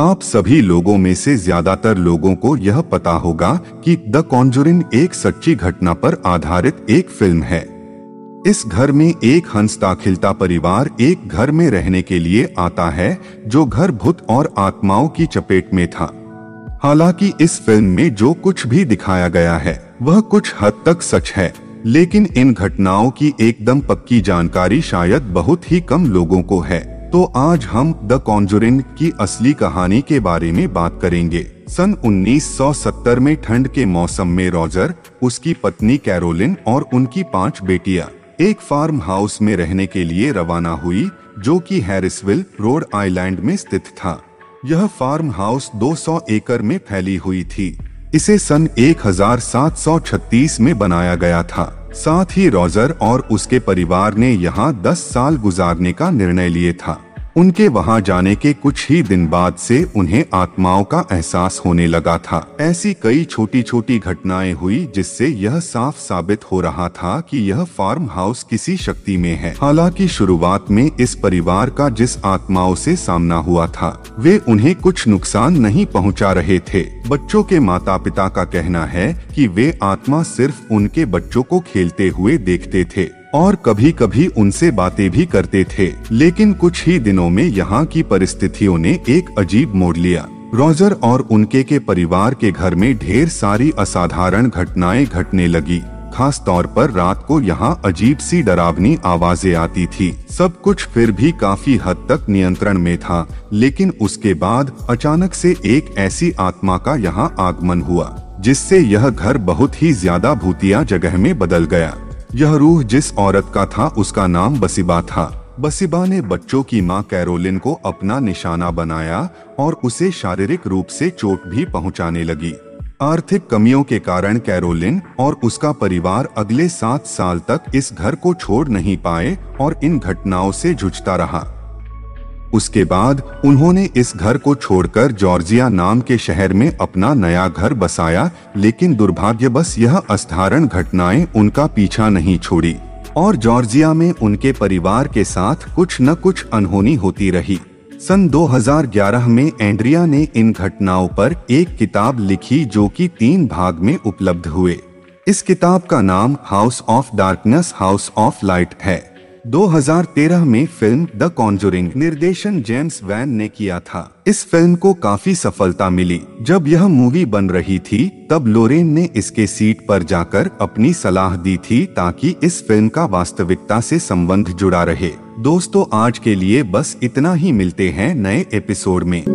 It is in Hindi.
आप सभी लोगों में से ज़्यादातर लोगों को यह पता होगा कि द कॉन्जुरिन एक सच्ची घटना पर आधारित एक फ़िल्म है। इस घर में एक हंसता खिलता परिवार एक घर में रहने के लिए आता है, जो घर भूत और आत्माओं की चपेट में था। हालाँकि इस फ़िल्म में जो कुछ भी दिखाया गया है, वह कुछ हद तक सच है, लेकिन इन घटनाओं की एकदम पक्की जानकारी शायद बहुत ही कम लोगों को है। तो आज हम द कॉन्जुरिन की असली कहानी के बारे में बात करेंगे। सन 1970 में ठंड के मौसम में रॉजर, उसकी पत्नी कैरोलिन और उनकी पाँच बेटियाँ, एक फार्म हाउस में रहने के लिए रवाना हुई, जो कि हैरिसविल, रोड आइलैंड में स्थित था। यह फार्म हाउस 200 एकड़ में फैली हुई थी। इसे सन 1736 में बनाया गया था। साथ ही रॉजर और उसके परिवार ने यहाँ 10 साल गुजारने का निर्णय लिए था। उनके वहाँ जाने के कुछ ही दिन बाद से उन्हें आत्माओं का एहसास होने लगा था। ऐसी कई छोटी छोटी घटनाएँ हुई जिससे यह साफ़ साबित हो रहा था कि यह फार्म हाउस किसी शक्ति में है। हालाँकि शुरुआत में इस परिवार का जिस आत्माओं से सामना हुआ था, वे उन्हें कुछ नुकसान नहीं पहुँचा रहे थे। बच्चों के माता पिता का कहना है कि वे आत्मा सिर्फ़ उनके बच्चों को खेलते हुए देखते थे। और कभी कभी उनसे बातें भी करते थे। लेकिन कुछ ही दिनों में यहाँ की परिस्थितियों ने एक अजीब मोड़ लिया। रोजर और उनके के परिवार के घर में ढेर सारी असाधारण घटनाएँ घटने लगी। खास तौर पर रात को यहाँ अजीब सी डरावनी आवाज़ें आती थी। सब कुछ फिर भी काफ़ी हद तक नियंत्रण में था, लेकिन उसके बाद अचानक से एक ऐसी आत्मा का यहाँ आगमन हुआ, जिससे यह घर बहुत ही ज़्यादा भूतिया जगह में बदल गया। यह रूह जिस औरत का था, उसका नाम बसीबा था। बसीबा ने बच्चों की माँ कैरोलिन को अपना निशाना बनाया और उसे शारीरिक रूप से चोट भी पहुँचाने लगी। आर्थिक कमियों के कारण कैरोलिन और उसका परिवार अगले सात साल तक इस घर को छोड़ नहीं पाए और इन घटनाओं से जूझता रहा। उसके बाद उन्होंने इस घर को छोड़कर जॉर्जिया नाम के शहर में अपना नया घर बसाया, लेकिन दुर्भाग्यवश यह असाधारण घटनाएँ उनका पीछा नहीं छोड़ी, और जॉर्जिया में उनके परिवार के साथ कुछ न कुछ अनहोनी होती रही। सन 2011 में एंड्रिया ने इन घटनाओं पर एक किताब लिखी जो कि तीन भाग में उपलब्ध हुए। इस किताब का नाम House of Darkness, House of Light है। 2013 में फ़िल्म द कॉन्जुरिंग निर्देशन जेम्स वैन ने किया था। इस फ़िल्म को काफ़ी सफलता मिली। जब यह मूवी बन रही थी, तब लोरेन ने इसके सीट पर जाकर अपनी सलाह दी थी ताकि इस फ़िल्म का वास्तविकता से संबंध जुड़ा रहे। दोस्तों, आज के लिए बस इतना ही। मिलते हैं नए एपिसोड में।